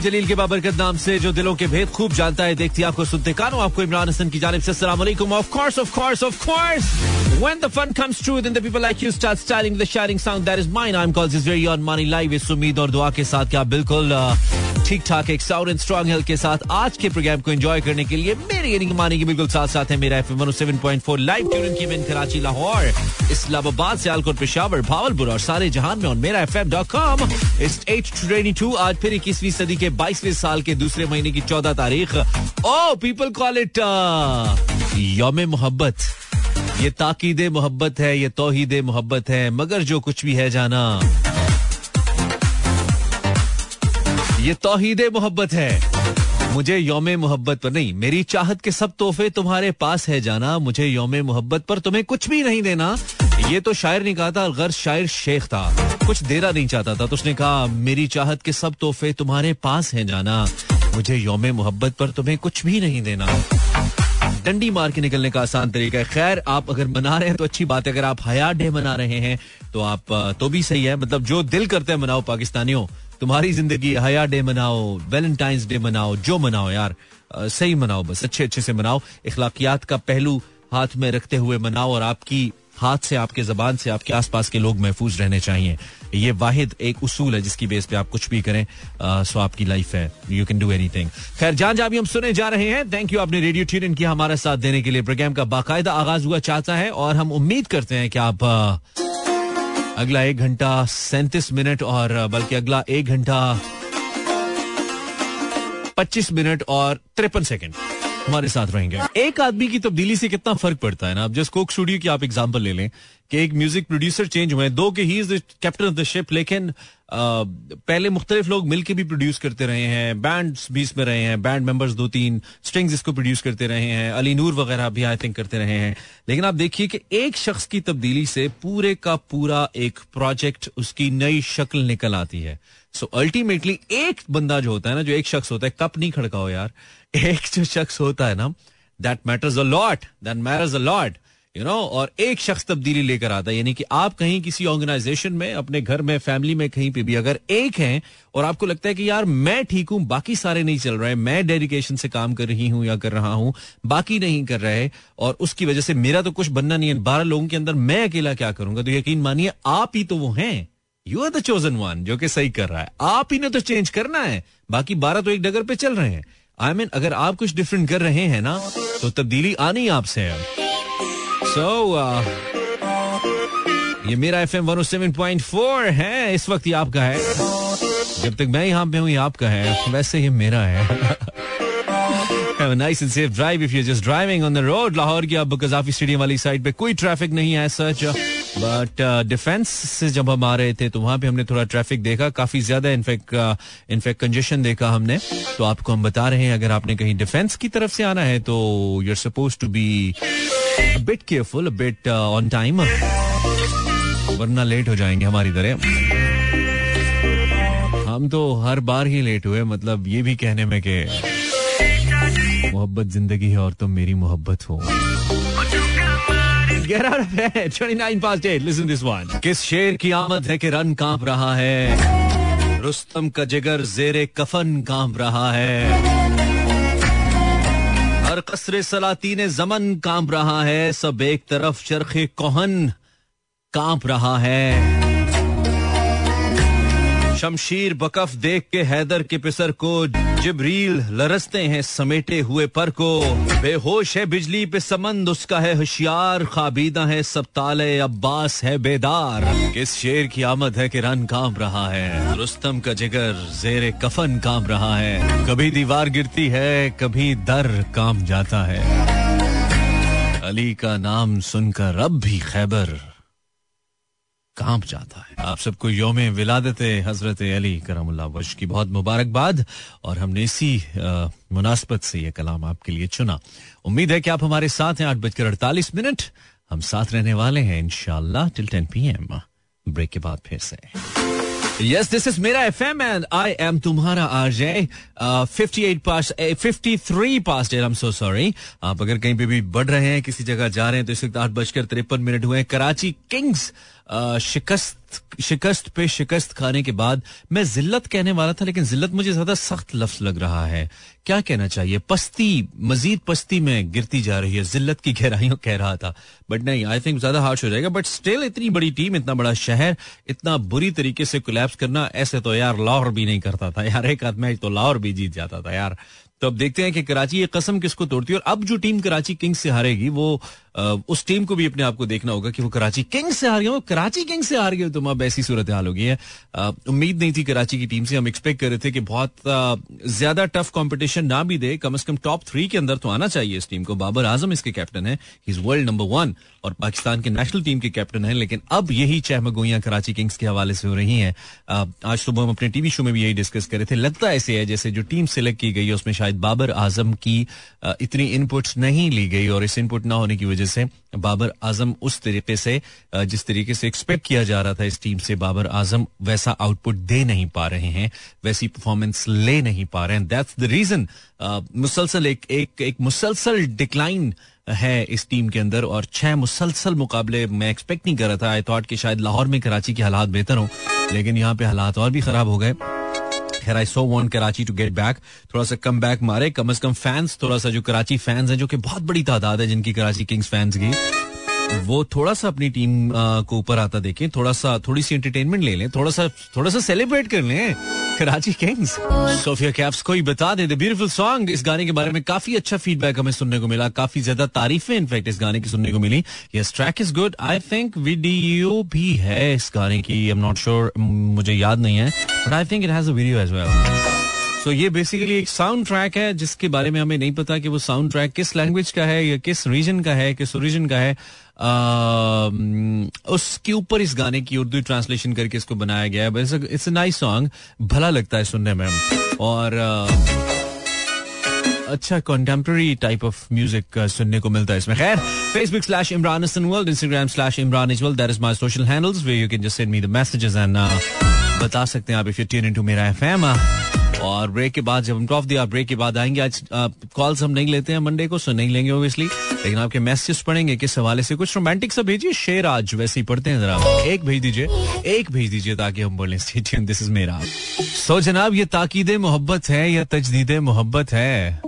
जलील के बाबरकत नाम से जो दिलों के भेद खूब जानता है, देखती आपको सुनते कानो। आपको इमरान हसन की जानब से अस्सलाम of course of course of course when the fun comes true then the people like you, start styling the shining sound that is mine. I'm called this very on money live इस उम्मीद और दुआ के साथ क्या? बिल्कुल ठीक ठाक एक साउंड एंड स्ट्रॉन्ग हेल्थ के साथ आज के प्रोग्राम को एंजॉय करने के लिए मेरे यानी मानी की बिल्कुल साथ साथ है मेरा F M seven point four live tune की मैं कराची, लाहौर, इस्लामाबाद, सियालकोट, पेशावर, भावलपुर और सारे जहान में और मेरा F M dot com is eight twenty two आज फिर इक्कीसवीं सदी के बाईसवें साल के दूसरे महीने की चौदह तारीख। ओ पीपल कॉल इट योम मोहब्बत। ये ताकीद मोहब्बत है, ये तोहीद मोहब्बत है, मगर जो कुछ भी है जाना। ये तोहीद मोहब्बत है। मुझे योम मोहब्बत पर नहीं, मेरी चाहत के सब तोहफे तुम्हारे पास है जाना। मुझे योम मोहब्बत पर तुम्हें कुछ भी नहीं देना। ये तो शायर नहीं कहा था गर्ज शायर शेख था। कुछ देना नहीं चाहता था तो उसने कहा, मेरी चाहत के सब तोहफे तुम्हारे पास है जाना। मुझे योम मोहब्बत पर तुम्हें कुछ भी नहीं देना। डंडी मार के निकलने का आसान तरीका है। खैर, आप अगर मना रहे हैं तो अच्छी बात है। अगर आप हया डे मना रहे हैं तो आप तो भी सही है। मतलब जो दिल करते हैं, मनाओ पाकिस्तानियों। तुम्हारी ज़िंदगी हया डे मनाओ वैलेंटाइंस डे मनाओ जो मनाओ यार सही मनाओ बस अच्छे अच्छे से मनाओ। इखलाकियात का पहलू हाथ में रखते हुए मनाओ और आपकी हाथ से आपके जबान से आपके आसपास के लोग महफूज रहने चाहिए। ये वाहिद एक उसूल है जिसकी बेस पे आप कुछ भी करें आ, सो आपकी लाइफ है। यू कैन डू एनीथिंग खैर जान जा भी हम सुने जा रहे हैं। थैंक यू आपने रेडियो ट्यून किया हमारा साथ देने के लिए प्रोग्राम का बाकायदा आगाज़ हुआ चाहता है। और हम उम्मीद करते हैं कि आप अगला एक घंटा सैंतीस मिनट और, बल्कि अगला एक घंटा पच्चीस मिनट और तिरपन सेकेंड हमारे साथ रहेंगे। एक आदमी की तब्दीली से कितना फ़र्क पड़ता है ना? आप जस्ट कोक स्टूडियो की आप एग्जांपल ले लें कि एक म्यूज़िक प्रोड्यूसर चेंज हुए दो के ही is the captain of the ship लेकिन पहले मुख्तलिफ़ लोग मिलकर भी प्रोड्यूस करते रहे हैं बैंड भी इसमें रहे हैं बैंड मेंबर्स दो तीन स्ट्रिंग्स इसको प्रोड्यूस करते रहे हैं अली नूर वगैरह भी आई थिंक करते रहे हैं। लेकिन आप देखिए कि एक शख्स की तब्दीली से पूरे का पूरा एक प्रोजेक्ट उसकी नई शक्ल निकल आती है। सो अल्टीमेटली एक बंदा जो होता है ना, जो एक शख्स होता है, कप नहीं खड़काओ यार। एक जो शख्स होता है ना that matters a lot that matters a lot you know और एक शख्स तब्दीली लेकर आता है यानी कि आप कहीं किसी ऑर्गेनाइजेशन में अपने घर में फैमिली में कहीं पे भी अगर एक हैं और आपको लगता है कि यार मैं ठीक हूँ बाकी सारे नहीं चल रहे मैं डेडिकेशन से काम कर रही हूँ या कर रहा हूँ बाकी नहीं कर रहे और उसकी वजह से मेरा तो कुछ बनना नहीं है बारह लोगों के अंदर मैं अकेला क्या करूँगा? तो यकीन मानिए आप ही तो वो हैं। You are the chosen one जो कि सही कर रहा है। आप ही ने तो चेंज करना है बाकी बारह तो एक डगर पे चल रहे हैं। आई I मीन mean, अगर आप कुछ डिफरेंट कर रहे हैं ना तो तब्दीली आनी आपसे है। सो uh, ये मेरा F M one seven point four है इस वक्त ये आपका है। जब तक मैं यहाँ पे हूँ ये आपका है वैसे ये मेरा है। Have a nice and safe drive if you're just driving on the road. Lahore की अब कजाफी स्टेडियम वाली साइड पे कोई ट्रैफ़िक नहीं है सच बट डिफेंस से जब हम आ रहे थे तो वहाँ पे हमने थोड़ा ट्रैफ़िक देखा। काफ़ी ज़्यादा इनफेक्ट इनफेक्ट कंजेशन देखा हमने। तो आपको हम बता रहे हैं, अगर आपने कहीं डिफेंस की तरफ़ से आना है तो you are suppose to be bit careful bit on time वरना लेट हो जाएँगे हमारी तरह। हम तो हर बार ही लेट हुए मतलब ये भी कहने में कि मोहब्बत ज़िंदगी है और तुम तो मेरी मोहब्बत हो। Get out of bed. 29 past 8. Listen this one. किस शेर की आमद है कि रन काँप रहा है रुस्तम का जिगर जेरे कफन काँप रहा है हर कसरे सलातीन जमन काँप रहा है सब एक तरफ़ चरखे कोहन काँप रहा है शमशीर बकफ देख के हैदर के पिसर को जिब्रील लरसते हैं समेटे हुए पर को। बेहोश है बिजली पे समंद, उसका है होशियार, खाबीदा है सब ताले अब्बास, है बेदार। किस शेर की आमद है कि रन काम रहा है? रुस्तम का जिगर जेर कफन काम रहा है। कभी दीवार गिरती है, कभी दर काम जाता है। अली का नाम सुनकर अब भी खैबर। काँप जाता है। आप सबको योम विलादत हज़रत अली करमुल्ला वश की बहुत मुबारकबाद। और हमने इसी मुनासबत से ये कलाम आपके लिए चुना। उम्मीद है कि आप हमारे साथ हैं। आठ बजकर अड़तालीस मिनट। हम साथ रहने वाले हैं इनशाला till ten P M break के बाद फिर से। यस दिस इज़ मेरा F M and I am तुम्हारा R J fifty eight pass fifty three pass M so sorry आप अगर कहीं पे भी बढ़ रहे हैं, किसी जगह जा रहे हैं तो इस वक्त आठ बजकर तिरपन मिनट हुए हैं। कराची किंग्स शिकस्त शिकस्त पे शिकस्त खाने के बाद मैं जिल्लत कहने वाला था, लेकिन जिल्लत मुझे ज़्यादा सख्त लफ्ज लग रहा है। क्या कहना चाहिए? पस्ती, मजीद पस्ती में गिरती जा रही है, जिल्लत की गहराइयों कह रहा था। बट नहीं आई थिंक ज़्यादा हार्श हो जाएगा बट स्टिल इतनी बड़ी टीम इतना बड़ा शहर, इतना बुरी तरीके से कोलैप्स करना, ऐसे तो यार लाहौर भी नहीं करता था। यार एक आध तो लाहौर भी जीत जाता था यार। तो अब देखते हैं कि कराची ये कसम किसको तोड़ती है, और अब जो टीम कराची किंग्स से हारेगी, वो उस टीम को भी अपने आप को देखना होगा कि वो कराची किंग्स से हार गए कराची किंग्स से हार गए तो अब ऐसी सूरत हाल हो गई है। उम्मीद नहीं थी कराची की टीम से, हम एक्सपेक्ट कर रहे थे कि बहुत ज़्यादा टफ कंपटीशन ना भी दे, कम से कम टॉप थ्री के अंदर तो आना चाहिए इस टीम को। बाबर आज़म इसके कैप्टन है इज़ वर्ल्ड नंबर वन और पाकिस्तान के नेशनल टीम के कैप्टन है, लेकिन अब यही चहमगोइयाँ कराची किंग्स के हवाले से हो रही हैं। आज सुबह हम अपने टीवी शो में भी यही डिस्कस कर रहे थे। लगता ऐसे है जैसे जो टीम सिलेक्ट की गई है, उसमें शायद बाबर आज़म की इतनी इनपुट्स नहीं ली गई, और इस इनपुट ना होने की वजह से बाबर आज़म उस तरीके से जिस तरीके से एक्सपेक्ट किया जा रहा था इस टीम से, बाबर आज़म वैसा आउटपुट दे नहीं पा रहे हैं, वैसी परफॉर्मेंस ले नहीं पा रहे हैं। दैट्स द रीजन मुसलसल एक एक एक मुसलसल डिक्लाइन है इस टीम के अंदर और छह मुसलसल मुकाबले मैं एक्सपेक्ट नहीं कर रहा था। आई थॉट कि शायद लाहौर में कराची के हालात बेहतर हो, लेकिन यहाँ पे हालात और भी खराब हो गए। खैर I so want Karachi to get back थोड़ा सा कम बैक मारे, कम अज कम फैंस थोड़ा सा जो कराची फैंस हैं, जो कि बहुत बड़ी तादाद है जिनकी कराची किंग्स फैंस की। वो थोड़ा सा अपनी टीम को ऊपर आता देखें, थोड़ा सा, थोड़ी सी एंटरटेनमेंट ले लें, थोड़ा सा थोड़ा सा सेलिब्रेट कर लें कराची किंग्स सोफिया कैप्स को ही बता दें द ब्यूटीफुल सॉन्ग इस गाने के बारे में काफ़ी अच्छा फीडबैक हमें सुनने को मिला, काफ़ी ज़्यादा तारीफें इनफैक्ट इस गाने की सुनने को मिली। Yes track is good I think video भी है इस गाने की आई एम नॉट श्योर मुझे याद नहीं है but I think it has video as well so ये बेसिकली एक साउंड ट्रैक है, जिसके बारे में हमें नहीं पता कि वो साउंड ट्रैक किस लैंग्वेज का है या किस रीजन का है, किस ओरिजिन का है। उसके ऊपर इस गाने की उर्दू ट्रांसलेशन करके इसको बनाया गया है। इट्स अ नाइस सॉन्ग भला लगता है सुनने में। और अच्छा कॉन्टेम्प्रेरी टाइप ऑफ़ म्यूज़िक सुनने को मिलता है इसमें। खैर Facebook slash Imran Hasan world Instagram slash Imran equal that is my social handles way you can just send me the messages and बता सकते हैं आप इफ़ यू ट्यून इनटू मेरा एफएम और ब्रेक के बाद जब हम टॉप दिया ब्रेक के बाद आएँगे। आज कॉल्स हम नहीं लेते हैं मंडे को सो नहीं लेंगे ओबियसली लेकिन आपके मैसेज पढ़ेंगे, किस हवाले से? कुछ रोमांटिक सा भेजिए, शेर आज वैसे ही पढ़ते हैं जरा। एक भेज दीजिए, एक भेज दीजिए ताकि हम बोले दिस इज़ मेरा। सो जनाब, ये ताकीद मोहब्बत है, या तजदीद मोहब्बत है।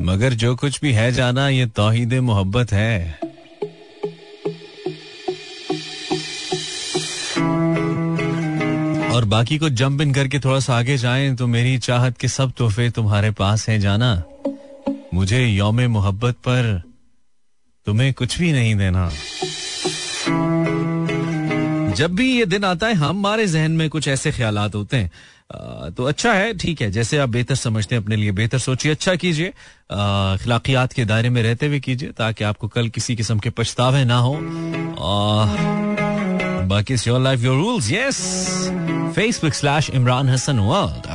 मगर जो कुछ भी है जाना, ये तोहिद मोहब्बत है। और बाकी को जंप इन करके थोड़ा सा आगे जाएँ तो मेरी चाहत के सब तोहफे तुम्हारे पास हैं, जाना। मुझे योम मोहब्बत पर तुम्हें कुछ भी नहीं देना। जब भी ये दिन आता है, हमारे जहन में कुछ ऐसे ख्याल होते हैं। तो अच्छा है, ठीक है, जैसे आप बेहतर समझते हैं अपने लिए बेहतर सोचिए अच्छा कीजिए। अखलाकियात के दायरे में रहते हुए कीजिए, ताकि आपको कल किसी किस्म के पछतावे ना हो। बाकी your life your rules yes Facebook slash Imran Hasan world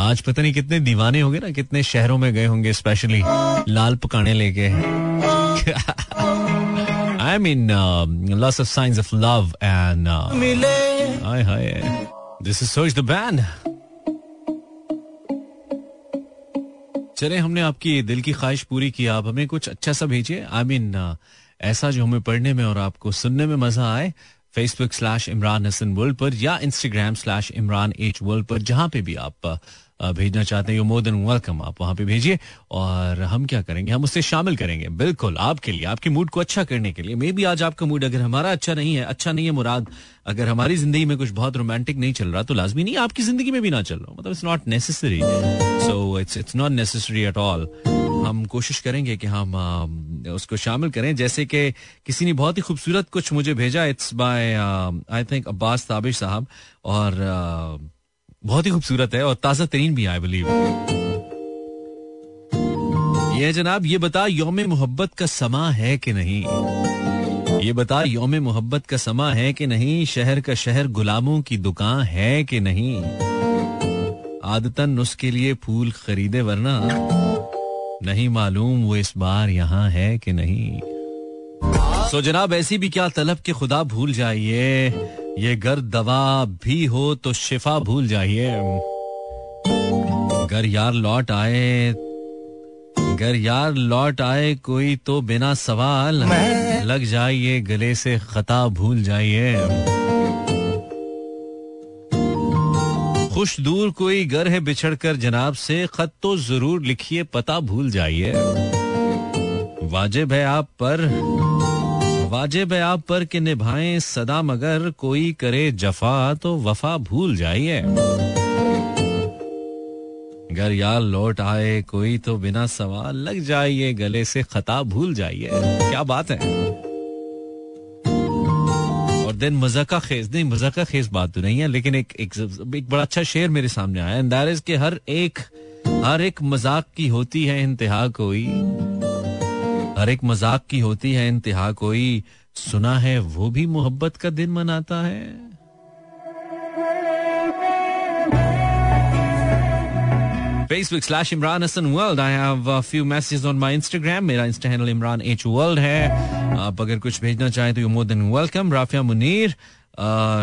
आज पता नहीं कितने दीवाने होंगे ना कितने शहरों में गए होंगे स्पेशली लाल पकाने लेके। I mean loss of science of love and hi hi. This is Soch the band चले हमने आपकी दिल की ख्वाहिश पूरी की आप हमें कुछ अच्छा सा भेजिए। आई मीन ऐसा जो हमें पढ़ने में और आपको सुनने में मज़ा आए Facebook slash Imran Hasan world पर या Instagram slash Imran H world पर, जहाँ पे भी आप भेजना चाहते हैं मोर देन वेलकम आप वहाँ पे भेजिए और हम क्या करेंगे? हम उससे शामिल करेंगे। बिल्कुल, आपके लिए, आपके मूड को अच्छा करने के लिए। मे भी आज आपका मूड अगर हमारा अच्छा नहीं है अच्छा नहीं है मुराद, अगर हमारी ज़िंदगी में कुछ बहुत रोमांटिक नहीं चल रहा तो लाजमी नहीं, आपकी ज़िंदगी में भी ना चल रहा मतलब it's not necessary so it's it's not necessary at all हम कोशिश करेंगे कि हम उसको शामिल करें। जैसे कि किसी ने बहुत ही खूबसूरत कुछ मुझे भेजा it's by I think Abbas Tabish साहब, और बहुत ही खूबसूरत है और ताज़ा तरीन भी आई बिलीव ये जनाब, ये बता योम मोहब्बत का समा है कि नहीं? ये बता योम मोहब्बत का समा है कि नहीं? शहर का शहर गुलामों की दुकान है कि नहीं? आदतन उसके लिए फूल खरीदे, वरना नहीं मालूम वो इस बार यहाँ है कि नहीं। सो जनाब ऐसी भी क्या तलब के खुदा भूल जाइए? ये गर दवा भी हो तो शिफा भूल जाइए। अगर यार लौट आए अगर यार लौट आए कोई तो बिना सवाल। लग जाइए गले से खता भूल जाइए। खुश दूर कोई घर है बिछड़ कर जनाब से, खत तो ज़रूर लिखिए, पता भूल जाइए। वाजिब है आप पर, वाजिब है आप पर कि निभाएँ सदा, मगर कोई करे जफा तो वफा भूल जाइए। अगर यार लौट आए, कोई तो बिना सवाल लग जाइए, गले से खता भूल जाइए। क्या बात है? देन मजाका खेज नहीं मज़ा का खेज बात तो नहीं है लेकिन एक एक, एक बड़ा अच्छा शेर मेरे सामने आया एंड इज़ कि हर एक हर एक मज़ाक की होती है इंतहा कोई हर एक मज़ाक की होती है इंतहा कोई सुना है वो भी मोहब्बत का दिन मनाता है। Slash Imran Hassan World. I have a few messages on my Instagram. मेरा insta handle Imran H world है। आप अगर कुछ भेजना चाहें तो you more than welcome Rafia Munir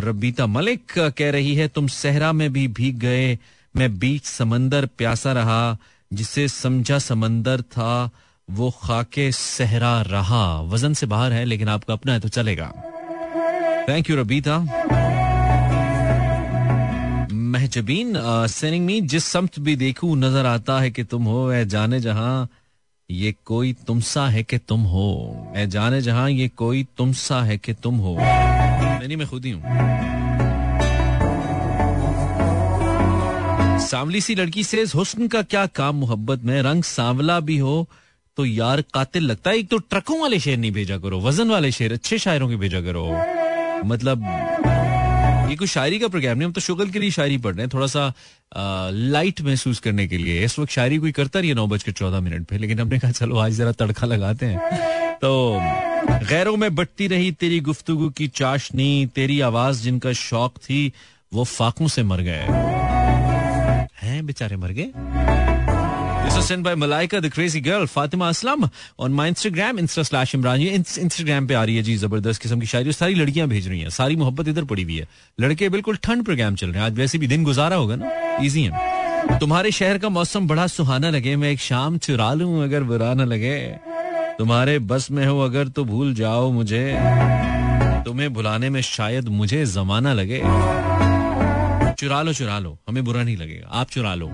Rabita Malik कह रही है, तुम सहरा में भी भीग गए। मैं बीच समंदर प्यासा रहा। जिसे समझा समंदर था, वो खाके सहरा रहा। वज़न से बाहर है, लेकिन आपका अपना है तो चलेगा। Thank you Rabita. Mahjabeen sending me, जिस समत भी देखू, नज़र आता है कि तुम हो, ए जाने जहाँ, ये कोई तुमसा है कि तुम हो। ए जाने जहाँ, ये कोई तुमसा है कि तुम हो। नहीं, मैं खुद ही हूँ। सांवली सी लड़की से हुस्न का क्या काम मोहब्बत में? रंग सांवला भी हो तो यार कातिल लगता है, एक तो ट्रकों वाले शेर नहीं भेजा करो, वज़न वाले शेर अच्छे शायरों के भेजा करो। मतलब ये कोई शायरी का प्रोग्राम नहीं, हम तो शुगल के लिए शायरी पढ़ रहे हैं, थोड़ा सा लाइट महसूस करने के लिए। इस वक्त शायरी कोई करता रही है नौ बज के चौदह मिनट पे, लेकिन हमने कहा, चलो आज जरा तड़का लगाते हैं। तो गैरों में बटती रही तेरी गुफ्तगु की चाशनी, तेरी आवाज़ जिनका शौक थी, वो फाकों से मर गए। हैं बेचारे मर गए? Sent by Malaika, the crazy girl, Fatima Aslam on my Instagram, insta slash Imran. ये Instagram पे आ रही है जी ज़बरदस्त किस्म की शायरी सारी लड़कियाँ भेज रही हैं। सारी मोहब्बत इधर पड़ी हुई है। लड़के बिल्कुल ठंड प्रोग्राम चल रहे हैं। आज वैसे भी दिन गुजारा होगा ना? इजी है। तुम्हारे शहर का मौसम बड़ा सुहाना लगे। मैं एक शाम चुरा लूँ अगर बुरा ना लगे। तुम्हारे बस में हो अगर तो भूल जाओ मुझे। तुम्हें भुलाने में शायद मुझे जमाना लगे। चुरा लो चुरा लो। हमें बुरा नहीं लगेगा। आप चुरा लो।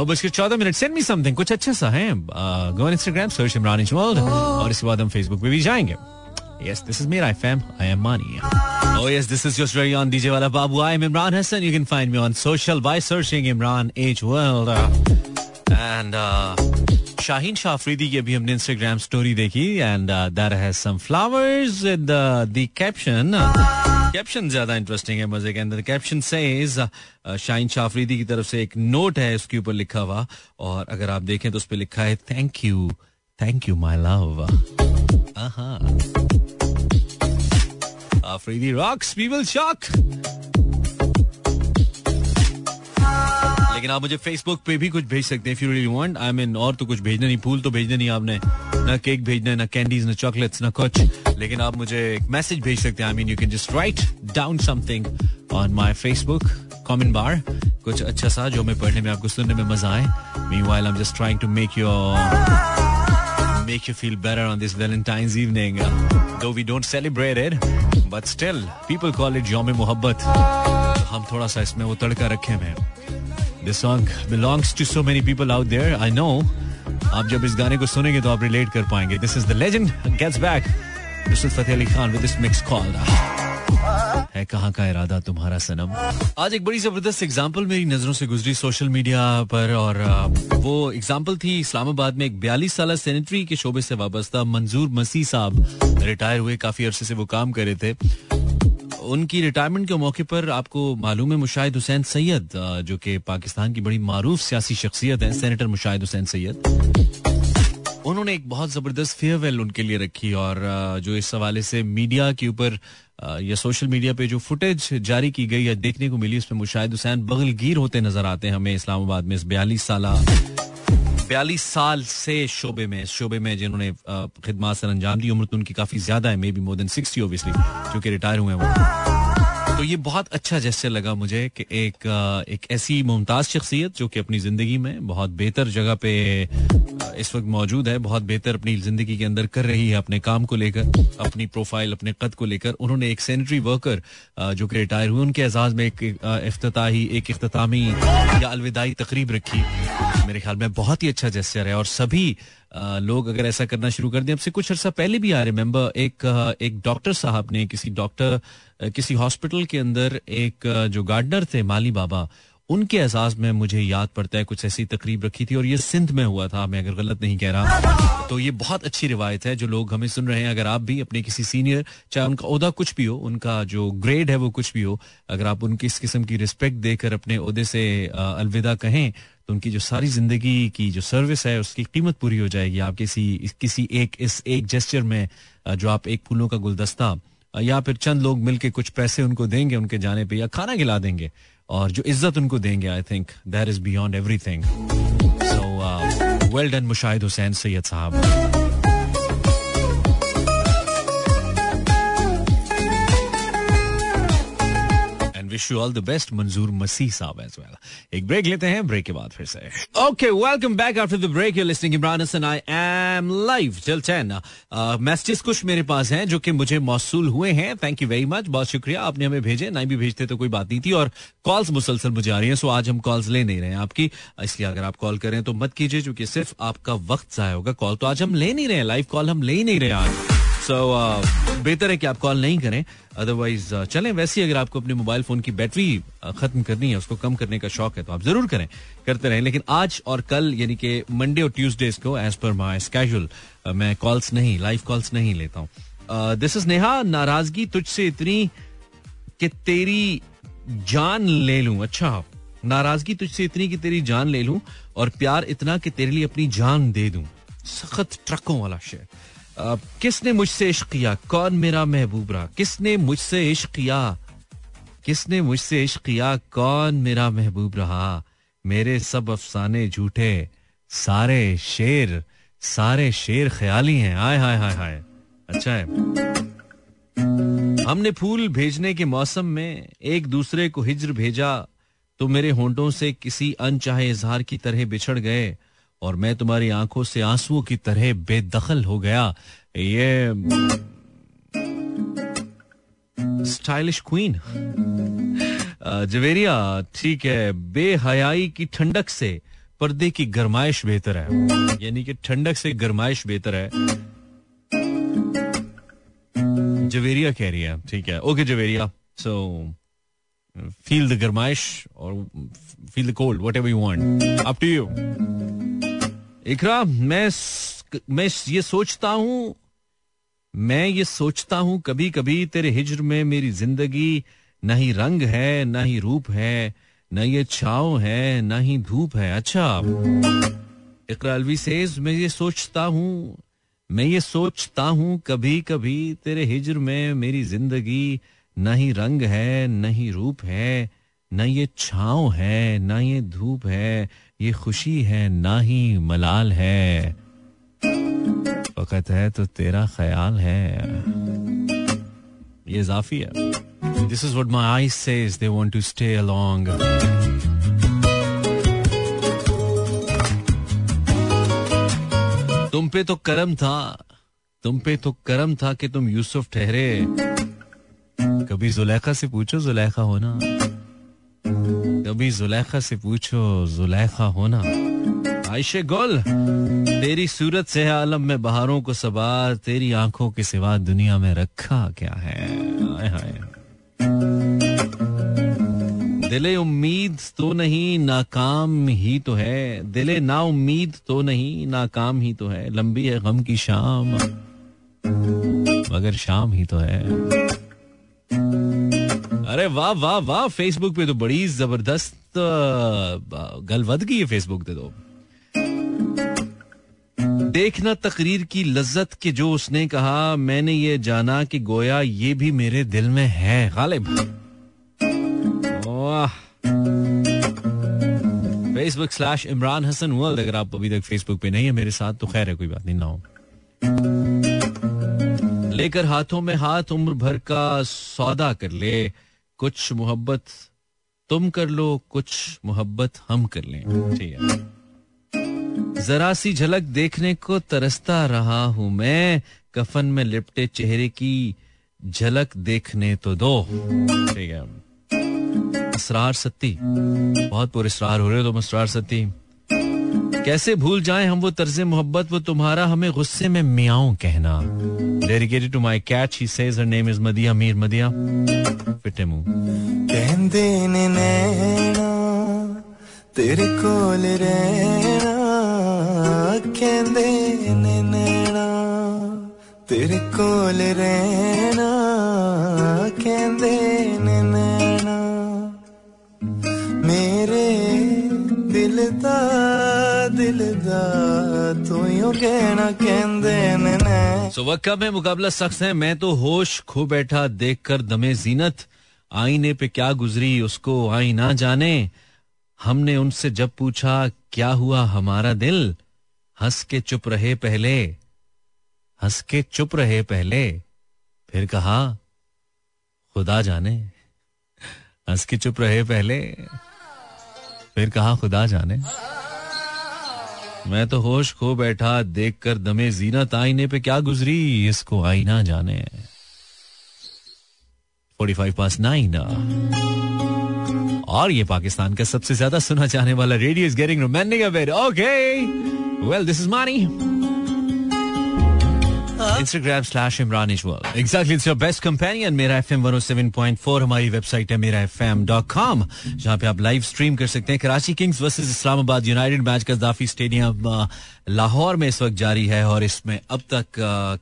नौ बज के चौदह मिनट सेंड मी समथिंग कुछ अच्छा सा है go on Instagram search Imran world और इसके बाद हम फेसबुक पे भी जाएंगे Yes, this is me, I fam. I am Mani. Oh yes, this is just very on DJ Wala Babu. I am Imran Hassan. You can find me on social by searching Imran H World. And uh, Shaheen Shah Afridi की अभी हमने Instagram story देखी and that has some flowers with the caption caption ज़्यादा interesting है मज़े के अंदर। Caption says Shaheen Shah Afridi की तरफ़ से एक नोट है, उसके ऊपर लिखा हुआ, और अगर आप देखें तो उस पर लिखा है thank you thank you my love Afridi rocks people shock लेकिन आप मुझे फेसबुक पे भी कुछ भेज सकते हैं if you really want I mean और तो कुछ भेजना नहीं फूल तो भेजने नहीं आपने. ना केक भेजना ना कैंडीज ना चॉकलेट्स ना कुछ. लेकिन आप मुझे एक मैसेज भेज सकते हैं. I mean you can just write down something on my Facebook comment बार कुछ अच्छा सा जो मैं पढ़ने में आपको सुनने में मज़ा आए. Meanwhile I am just trying to make your make you feel better on this Valentine's evening. Though we don't celebrate it, but still, people call it Yom Mohabbat. हम थोड़ा सा इसमें वो तड़का रखे हैं. This song belongs to so many people out there I know आप जब इस गाने को सुनेंगे तो आप रिलेट कर पाएँगे। This is the legend gets back this Fateh Ali Khan with this mix call है कहाँ का इरादा तुम्हारा सनम? आज एक बड़ी ज़बरदस्त एग्ज़ाम्पल मेरी नज़रों से गुजरी सोशल मीडिया पर और वो एग्ज़ाम्पल थी इस्लामाबाद में एक बयालीस साल सेनेटरी के शोबे से वाबस्ता मंजूर मसीह साहब। रिटायर हुए, काफ़ी अरसे से वो काम कर रहे थे। उनकी रिटायरमेंट के मौके पर आपको मालूम है मुशाहिद हुसैन सैयद जो कि पाकिस्तान की बड़ी मारूफ सियासी शख्सियत है सेनेटर मुशाहिद हुसैन सैयद। उन्होंने एक बहुत ज़बरदस्त फेयरवेल उनके लिए रखी और जो इस हवाले से मीडिया के ऊपर या सोशल मीडिया पे जो फुटेज जारी की गई या देखने को मिली, उसमें मुशाहिद हुसैन बगलगीर होते नज़र आते हैं हमें इस्लामाबाद में इस बयालीस साल बयालीस साल से शोबे में शोबे में जिन्होंने खिदमत सर अंजाम दी उम्र तो उनकी काफ़ी ज़्यादा है maybe more than sixty obviously क्योंकि रिटायर हुए हैं वो। तो ये बहुत अच्छा जैसे लगा मुझे कि एक एक ऐसी मुमताज़ शख्सियत जो कि अपनी ज़िंदगी में बहुत बेहतर जगह पे इस वक्त मौजूद है, बहुत बेहतर अपनी ज़िंदगी के अंदर कर रही है अपने काम को लेकर, अपनी प्रोफ़ाइल अपने कद को लेकर। उन्होंने एक सैनिटरी वर्कर जो कि रिटायर हुए उनके एजाज में एक अफ्ताही एक अख्तामी या अलविदाई तकरीब रखी। मेरे ख्याल में बहुत ही अच्छा जेस्चर है और सभी लोग अगर ऐसा करना शुरू कर दें। अब से कुछ अर्सा पहले भी आ रिमेम्बर एक एक डॉक्टर साहब ने किसी डॉक्टर किसी हॉस्पिटल के अंदर एक जो गार्डनर थे, माली बाबा उनके एजाज में मुझे याद पड़ता है कुछ ऐसी तकरीब रखी थी और ये सिंध में हुआ था, मैं अगर गलत नहीं कह रहा। तो ये बहुत अच्छी रिवायत है जो लोग हमें सुन रहे हैं। अगर आप भी अपने किसी सीनियर, चाहे उनका उहदा कुछ भी हो, उनका जो ग्रेड है वो कुछ भी हो, अगर आप उनकी इस किस्म की रिस्पेक्ट देकर अपने उहदे से अलविदा कहें तो उनकी जो सारी ज़िंदगी की जो सर्विस है, उसकी कीमत पूरी हो जाएगी। आप किसी किसी एक, इस एक जेस्टर में जो आप एक फूलों का गुलदस्ता, या फिर चंद लोग मिलके कुछ पैसे उनको देंगे, उनके जाने पे, या खाना खिला देंगे और जो इज़्ज़त उनको देंगे I think that is beyond everything so well done Mushahid Hussain Syed साहब wish you all the best Manzoor Masih साहब एज वेल एक ब्रेक लेते हैं ब्रेक के बाद फिर से okay welcome back after the break you listening Imran Hasan I am live till 10 messages कुछ मेरे पास हैं जो कि मुझे मौसू हुए हैं थैंक यू वेरी मच बहुत शुक्रिया आपने हमें भेजे नहीं भी भेजते तो कोई बात नहीं थी और कॉल्स मुसलसल मुझे आ रही हैं सो आज हम कॉल्स ले नहीं रहे हैं आपकी इसलिए अगर आप कॉल करें तो मत कीजिए क्योंकि सिर्फ़ आपका वक्त जाया होगा कॉल तो आज हम ले नहीं रहे लाइव कॉल हम ले ही नहीं रहे आज सो uh, बेहतर है कि आप कॉल नहीं करें. अदरवाइज़ uh, चलें. वैसे ही अगर आपको अपने मोबाइल फ़ोन की बैटरी uh, खत्म करनी है उसको कम करने का शौक है तो आप ज़रूर करें. करते रहें. लेकिन आज और कल यानी कि मंडे और ट्यूसडेज को एज पर माई स्केजुअल मैं कॉल्स नहीं लाइव कॉल्स नहीं लेता हूँ. दिस इज़ नेहा नाराज़गी तुझसे इतनी कि तेरी जान ले लूँ. अच्छा नाराज़गी तुझसे इतनी कि तेरी जान ले लूँ और प्यार इतना कि तेरे लिए अपनी जान दे दूँ. सख्त ट्रकों वाला शेर. किसने मुझसे इश्क किया? कौन मेरा महबूब रहा? किसने मुझसे इश्क किया? किसने मुझसे इश्क किया? कौन मेरा महबूब रहा? मेरे सब अफसाने झूठे, सारे शेर सारे शेर ख्याली हैं। आय हाय हाय हाय अच्छा है। हमने फूल भेजने के मौसम में एक दूसरे को हिजर भेजा तो मेरे होंठों से किसी अनचाहे इजहार की तरह बिछड़ गए। और मैं तुम्हारी आँखों से आंसुओं की तरह बेदखल हो गया। ये स्टाइलिश क्वीन। जवेरिया, ठीक है, बेहयाई की ठंडक से पर्दे की गरमाइश बेहतर है। यानी कि ठंडक से गरमाइश बेहतर है। जवेरिया कह रही है, ठीक है। Okay, Javeria. So feel the गरमाइश और feel the cold whatever you want up to you Iqra, मैं मैं ये सोचता हूँ, मैं ये सोचता हूँ कभी कभी तेरे हिजर में मेरी ज़िंदगी न ही रंग है, न ही रूप है, न ये छाव है, न ही धूप है। अच्छा इकरा अलवी सेज, मैं ये सोचता हूँ, मैं ये सोचता हूँ कभी कभी तेरे हिजर में मेरी ज़िंदगी न ही रंग है, न ही रूप है न ये छाव है, ना ये धूप है, ये खुशी है, ना ही मलाल है। वक़्त है तो तेरा ख्याल है। ये इजाफी है। This is what my I says they want to stay along तुम पे तो करम था, तुम पे तो करम था कि तुम यूसुफ ठहरे। कभी जुलेखा से पूछो, जुलेखा होना। कभी जुलेखा से पूछो, जुलेखा होना। आयशे गोल, तेरी सूरत से है आलम में बहारों को सवार, तेरी आँखों के सिवा दुनिया में रखा क्या है? आए हाय। दिले उम्मीद तो नहीं, नाकाम ही तो है। दिले ना उम्मीद तो नहीं, नाकाम ही तो है। लंबी है गम की शाम, मगर शाम ही तो है। अरे वाह वाह वाह फेसबुक पे तो बड़ी ज़बरदस्त गलवद की है फेसबुक पे तो। देखना तकरीर की लज्जत के जो उसने कहा, मैंने ये जाना कि गोया ये भी मेरे दिल में है, Ghalib. Facebook slash Imran Hasan world अगर आप अभी तक फेसबुक पे नहीं है, मेरे साथ तो खैर है, कोई बात नहीं, ना हो। लेकर हाथों में हाथ, उम्र भर का सौदा कर ले। कुछ मोहब्बत तुम कर लो, कुछ मोहब्बत हम कर लें। ठीक है। जरा सी झलक देखने को तरसता रहा हूँ मैं, कफन में लिपटे चेहरे की झलक देखने तो दो। ठीक है। असरार सत्ती, बहुत पुरस्कार हो रहे हो तुम असरार सत्ती। कैसे भूल जाएँ हम वो तर्ज मोहब्बत, वो तुम्हारा, हमें गुस्से में मियाओ कहना। Dedicated to my cat he says her name is Madiya, Mir Madiya. फिटे मुँह। कहंदे ने नैना, तेरे कोल रहना। कहंदे ने नैना, तेरे कोल रहना। कहंदे ने नैना, मेरे दिल दा सो कब है? मुकाबला सख्त है। मैं तो होश खो बैठा देखकर दमे जीनत। आईने पे क्या गुजरी, उसको आई ना जाने। हमने उनसे जब पूछा, क्या हुआ हमारा दिल? हंस के चुप रहे पहले। हंस के चुप रहे पहले। फिर कहा, खुदा जाने। हंस के चुप रहे पहले। फिर कहा, खुदा जाने। मैं तो होश खो बैठा देखकर दमे जीनत आईने पे क्या गुजरी, इसको आईना जाने। 45 पास नाइन। और ये पाकिस्तान का सबसे ज़्यादा सुना जाने वाला radio is getting romantic okay well this is Mani Instagram slash Imran Ishwal. Exactly, it's your best companion. मेरा एफ़ एम हमारी वेबसाइट है मेरा एफ़ एम डॉट कॉम जहाँ पे आप लाइव स्ट्रीम कर सकते हैं Karachi Kings versus Islamabad United match का दाफी स्टेडियम लाहौर में इस वक्त जारी है और इसमें अब तक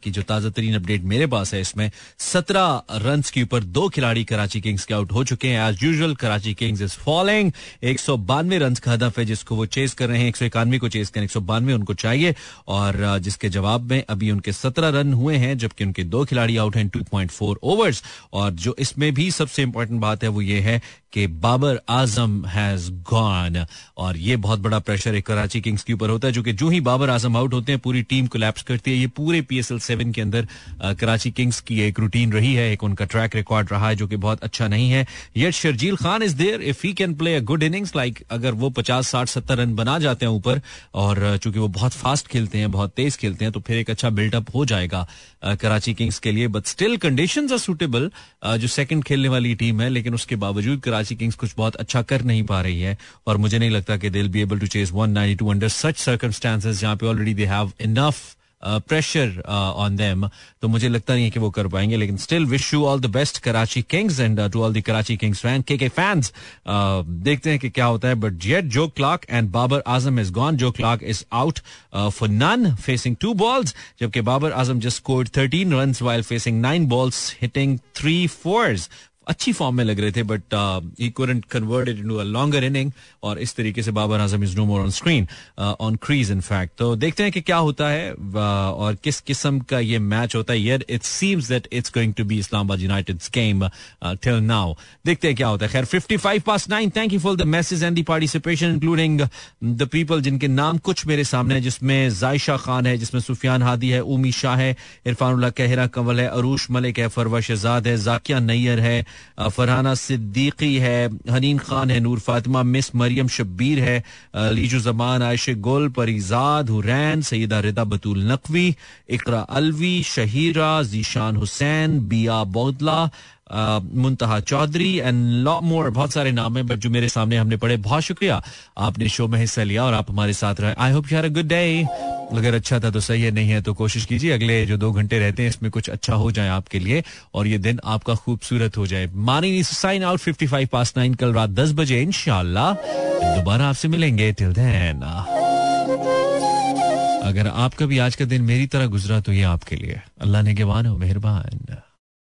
की जो ताज़ा तरीन अपडेट मेरे पास है, इसमें सत्रह रन के ऊपर दो खिलाड़ी कराची किंग्स के आउट हो चुके हैं। As usual Karachi Kings is following एक सौ बानवे रन का हदफ है, जिसको वो चेस कर रहे हैं। एक सौ इक्यानवे को चेस करें, एक सौ बानवे उनको चाहिए। और जिसके जवाब में अभी उनके सत्रह रन हुए हैं, जबकि उनके दो खिलाड़ी आउट हैं टू पॉइंट फोर ओवर्स और जो इसमें भी सबसे इंपॉर्टेंट बात है, वो ये है कि बाबर आज़म हैज़ गॉन और ये बहुत बड़ा प्रेशर है कराची किंग्स के ऊपर होता है, जो कि जो ही बाबर आज़म आउट होते हैं, पूरी टीम कोलैप्स करती है। ये पूरे पीएसएल सेवन के अंदर कराची किंग्स की एक रूटीन रही है, एक उनका ट्रैक रिकॉर्ड रहा है, जो कि बहुत अच्छा नहीं है। ये Sharjeel Khan is there if he can play a good innings like अगर वो पचास, साठ, सत्तर रन बना जाते हैं ऊपर, और चूँकि वो बहुत फास्ट खेलते हैं, बहुत तेज खेलते हैं तो फिर एक अच्छा बिल्डअप हो जाएगा कराची किंग्स के लिए। But still condition are suitable जो सेकंड खेलने वाली टीम है, लेकिन उसके बावजूद कराची किंग्स कुछ बहुत अच्छा कर नहीं पा रही है और मुझे नहीं लगता कि they'll be able to chase 192 under such circumstances जहाँ पे already they have enough pressure on them तो मुझे लगता नहीं है कि वो कर पाएँगे, लेकिन still wish you all the best Karachi Kings and to all the Karachi Kings fan के के फैंस देखते हैं कि क्या होता है but yet Joe Clarke and Babar Azam is gone Joe Clarke is out for none facing two balls जबकि Babar Azam just scored thirteen run while facing nine balls hitting three fours अच्छी form में लग रहे थे but he couldn't converted into a longer inning और इस तरीके से Babar Azam is no more on screen on crease in fact तो देखते हैं कि क्या होता है uh, और किस किस्म का ये मैच होता है. Yeah it seems that it's going to be Islamabad United game till now देखते हैं क्या होता है. खैर 55 pass 9 thank you for the message and the participation including the people जिनके नाम कुछ मेरे सामने है जिसमें जायशा खान है जिसमें सुफियान हादी है उमी शाह है इरफान कहरा कंवल है अरूश मलिक है फरवा शहजाद है जाकिया नैयर है फरहाना सिद्दीकी है, हनीन खान है, नूर फातिमा, मिस मरियम शब्बीर है लीजू जमान आयश गुल, परिजाद, हुरैन सईदा रिदा बतूल नकवी, इकरा Alvi, Shahira, Zeeshan Hussain, Biya Bodla Muntaha Chaudhary and lot more बहुत सारे नाम है बट जो मेरे सामने हमने पढ़े, बहुत शुक्रिया। आपने शो में हिस्सा लिया और आप हमारे साथ रहे। I hope you a good day अगर अच्छा था तो सही है, नहीं है तो कोशिश कीजिए, अगले जो दो घंटे रहते हैं, इसमें कुछ अच्छा हो जाए आपके लिए और ये दिन आपका खूबसूरत हो जाए। मानी साइन आउट फिफ्टी फाइव पास नाइन कल रात दस बजे इनशाला दोबारा आपसे मिलेंगे। टिल देन अगर आपका भी आज का दिन मेरी तरह गुजरा तो ये आपके लिए। अल्लाह ने के हो, मेहरबान।